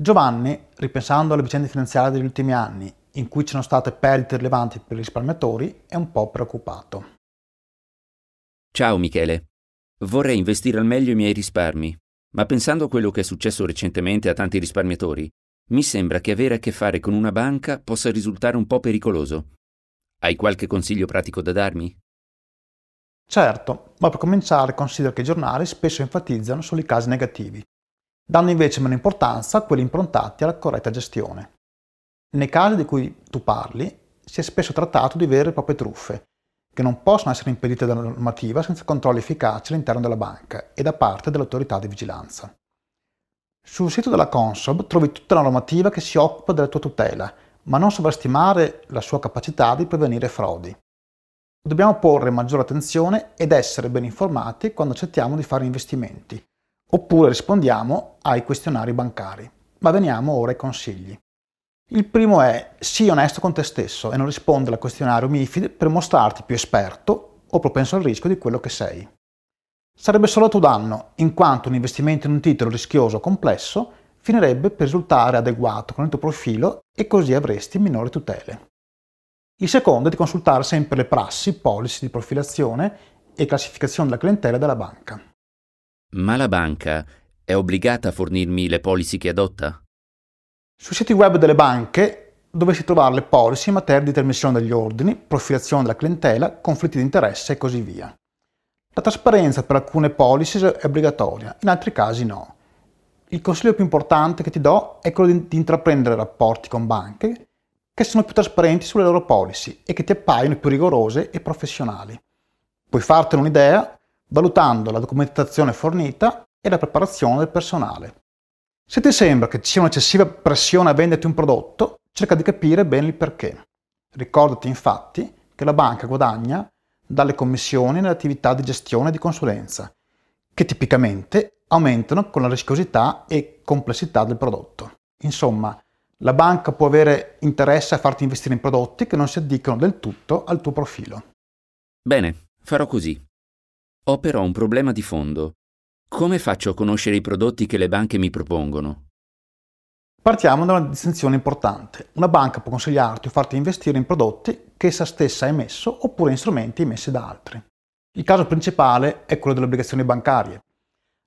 Giovanni, ripensando alle vicende finanziarie degli ultimi anni, in cui ci sono state perdite rilevanti per i risparmiatori, è un po' preoccupato. Ciao Michele. Vorrei investire al meglio i miei risparmi, ma pensando a quello che è successo recentemente a tanti risparmiatori, mi sembra che avere a che fare con una banca possa risultare un po' pericoloso. Hai qualche consiglio pratico da darmi? Certo, ma per cominciare considero che i giornali spesso enfatizzano solo i casi negativi, dando invece meno importanza a quelli improntati alla corretta gestione. Nei casi di cui tu parli si è spesso trattato di vere e proprie truffe, che non possono essere impedite dalla normativa senza controlli efficaci all'interno della banca e da parte dell'autorità di vigilanza. Sul sito della Consob trovi tutta la normativa che si occupa della tua tutela, ma non sovrastimare la sua capacità di prevenire frodi. Dobbiamo porre maggiore attenzione ed essere ben informati quando accettiamo di fare investimenti, oppure rispondiamo ai questionari bancari. Ma veniamo ora ai consigli. Il primo è sii onesto con te stesso e non rispondere al questionario MIFID per mostrarti più esperto o propenso al rischio di quello che sei. Sarebbe solo a tuo danno, in quanto un investimento in un titolo rischioso o complesso finirebbe per risultare adeguato con il tuo profilo e così avresti minori tutele. Il secondo è di consultare sempre le prassi, policy di profilazione e classificazione della clientela della banca. Ma la banca è obbligata a fornirmi le policy che adotta? Sui siti web delle banche dovresti trovare le policy in materia di trasmissione degli ordini, profilazione della clientela, conflitti di interesse e così via. La trasparenza per alcune policy è obbligatoria, in altri casi no. Il consiglio più importante che ti do è quello di, intraprendere rapporti con banche che siano più trasparenti sulle loro policy e che ti appaiono più rigorose e professionali. Puoi fartene un'idea valutando la documentazione fornita e la preparazione del personale. Se ti sembra che ci sia un'eccessiva pressione a venderti un prodotto, cerca di capire bene il perché. Ricordati infatti che la banca guadagna dalle commissioni nelle attività di gestione e di consulenza, che tipicamente aumentano con la rischiosità e complessità del prodotto. Insomma, la banca può avere interesse a farti investire in prodotti che non si addicano del tutto al tuo profilo. Bene, farò così. Ho però un problema di fondo. Come faccio a conoscere i prodotti che le banche mi propongono? Partiamo da una distinzione importante. Una banca può consigliarti o farti investire in prodotti che essa stessa ha emesso oppure in strumenti emessi da altri. Il caso principale è quello delle obbligazioni bancarie.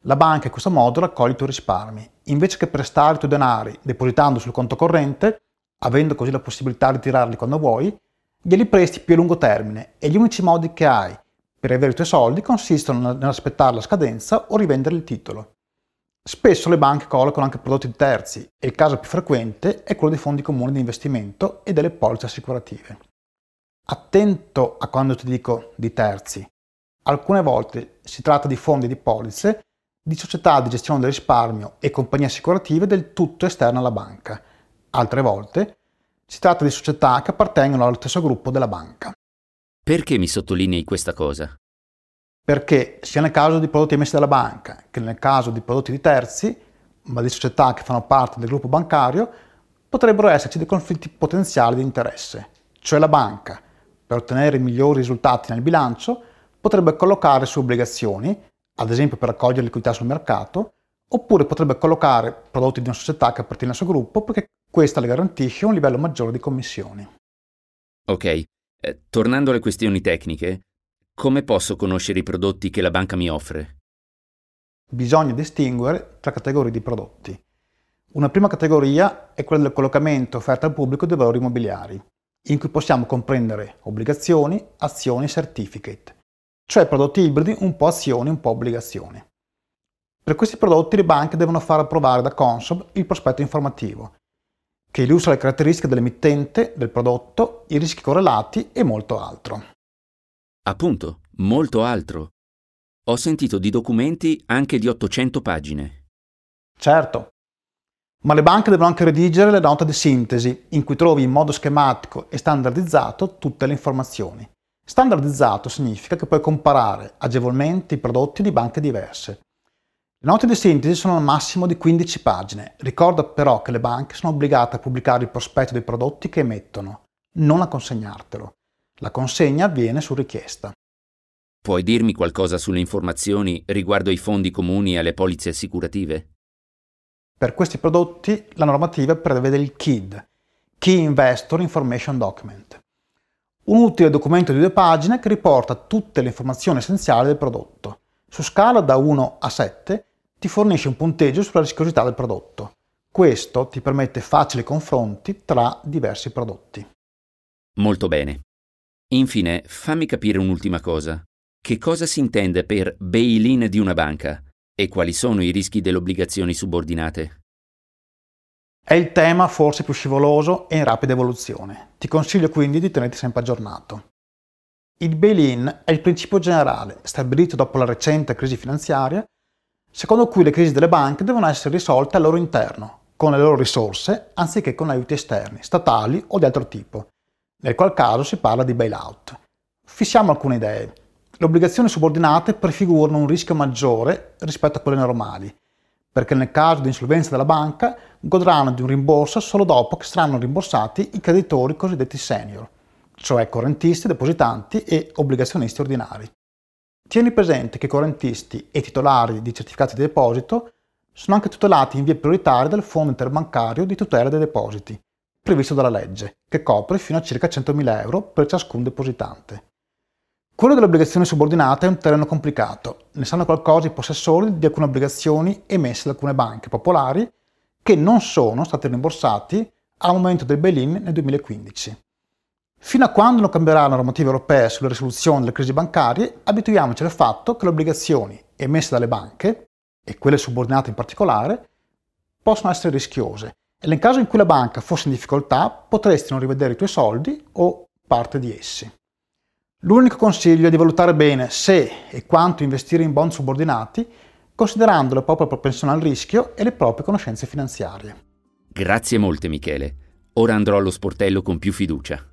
La banca in questo modo raccoglie i tuoi risparmi. Invece che prestare i tuoi denari depositando sul conto corrente, avendo così la possibilità di tirarli quando vuoi, glieli presti più a lungo termine e gli unici modi che hai per avere i tuoi soldi consistono nell'aspettare la scadenza o rivendere il titolo. Spesso le banche collocano anche prodotti di terzi e il caso più frequente è quello dei fondi comuni di investimento e delle polizze assicurative. Attento a quando ti dico di terzi. Alcune volte si tratta di fondi di polizze, di società di gestione del risparmio e compagnie assicurative del tutto esterne alla banca. Altre volte si tratta di società che appartengono allo stesso gruppo della banca. Perché mi sottolinei questa cosa? perché sia nel caso di prodotti emessi dalla banca che nel caso di prodotti di terzi, ma di società che fanno parte del gruppo bancario, potrebbero esserci dei conflitti potenziali di interesse, cioè la banca, per ottenere migliori risultati nel bilancio, potrebbe collocare su obbligazioni, ad esempio per raccogliere liquidità sul mercato, oppure potrebbe collocare prodotti di una società che appartiene al suo gruppo perché questa le garantisce un livello maggiore di commissioni. Ok, eh, tornando alle questioni tecniche, come posso conoscere i prodotti che la banca mi offre? Bisogna distinguere tra categorie di prodotti. Una prima categoria è quella del collocamento offerto al pubblico dei valori immobiliari, in cui possiamo comprendere obbligazioni, azioni e certificate, cioè prodotti ibridi un po' azioni, un po' obbligazioni. Per questi prodotti le banche devono far approvare da Consob il prospetto informativo, che illustra le caratteristiche dell'emittente, del prodotto, i rischi correlati e molto altro. Appunto, molto altro. Ho sentito di documenti anche di 800 pagine. Certo, ma le banche devono anche redigere le note di sintesi, in cui trovi in modo schematico e standardizzato tutte le informazioni. Standardizzato significa che puoi comparare agevolmente i prodotti di banche diverse. Le note di sintesi sono al massimo di 15 pagine. Ricorda però che le banche sono obbligate a pubblicare il prospetto dei prodotti che emettono, non a consegnartelo. La consegna avviene su richiesta. Puoi dirmi qualcosa sulle informazioni riguardo ai fondi comuni e alle polizze assicurative? Per questi prodotti la normativa prevede il KID, Key Investor Information Document, un utile documento di due pagine che riporta tutte le informazioni essenziali del prodotto. Su scala da 1 a 7 ti fornisce un punteggio sulla rischiosità del prodotto. Questo ti permette facili confronti tra diversi prodotti. Molto bene. Infine, fammi capire un'ultima cosa. Che cosa si intende per bail-in di una banca e quali sono i rischi delle obbligazioni subordinate? È il tema forse più scivoloso e in rapida evoluzione. Ti consiglio quindi di tenerti sempre aggiornato. Il bail-in è il principio generale, stabilito dopo la recente crisi finanziaria, secondo cui le crisi delle banche devono essere risolte al loro interno, con le loro risorse, anziché con aiuti esterni, statali o di altro tipo, nel qual caso si parla di bailout. Fissiamo alcune idee. Le obbligazioni subordinate prefigurano un rischio maggiore rispetto a quelle normali, perché nel caso di insolvenza della banca godranno di un rimborso solo dopo che saranno rimborsati i creditori cosiddetti senior, cioè correntisti, depositanti e obbligazionisti ordinari. Tieni presente che i correntisti e titolari di certificati di deposito sono anche tutelati in via prioritaria dal Fondo Interbancario di tutela dei depositi, previsto dalla legge, che copre fino a circa 100.000 euro per ciascun depositante. Quello delle obbligazioni subordinate è un terreno complicato. Ne sanno qualcosa i possessori di alcune obbligazioni emesse da alcune banche popolari che non sono stati rimborsati al momento del bail-in nel 2015. Fino a quando non cambierà la normativa europea sulla risoluzione delle crisi bancarie, abituiamoci al fatto che le obbligazioni emesse dalle banche, e quelle subordinate in particolare, possono essere rischiose e nel caso in cui la banca fosse in difficoltà potresti non rivedere i tuoi soldi o parte di essi. L'unico consiglio è di valutare bene se e quanto investire in bond subordinati, considerando la propria propensione al rischio e le proprie conoscenze finanziarie. Grazie molte Michele. Ora andrò allo sportello con più fiducia.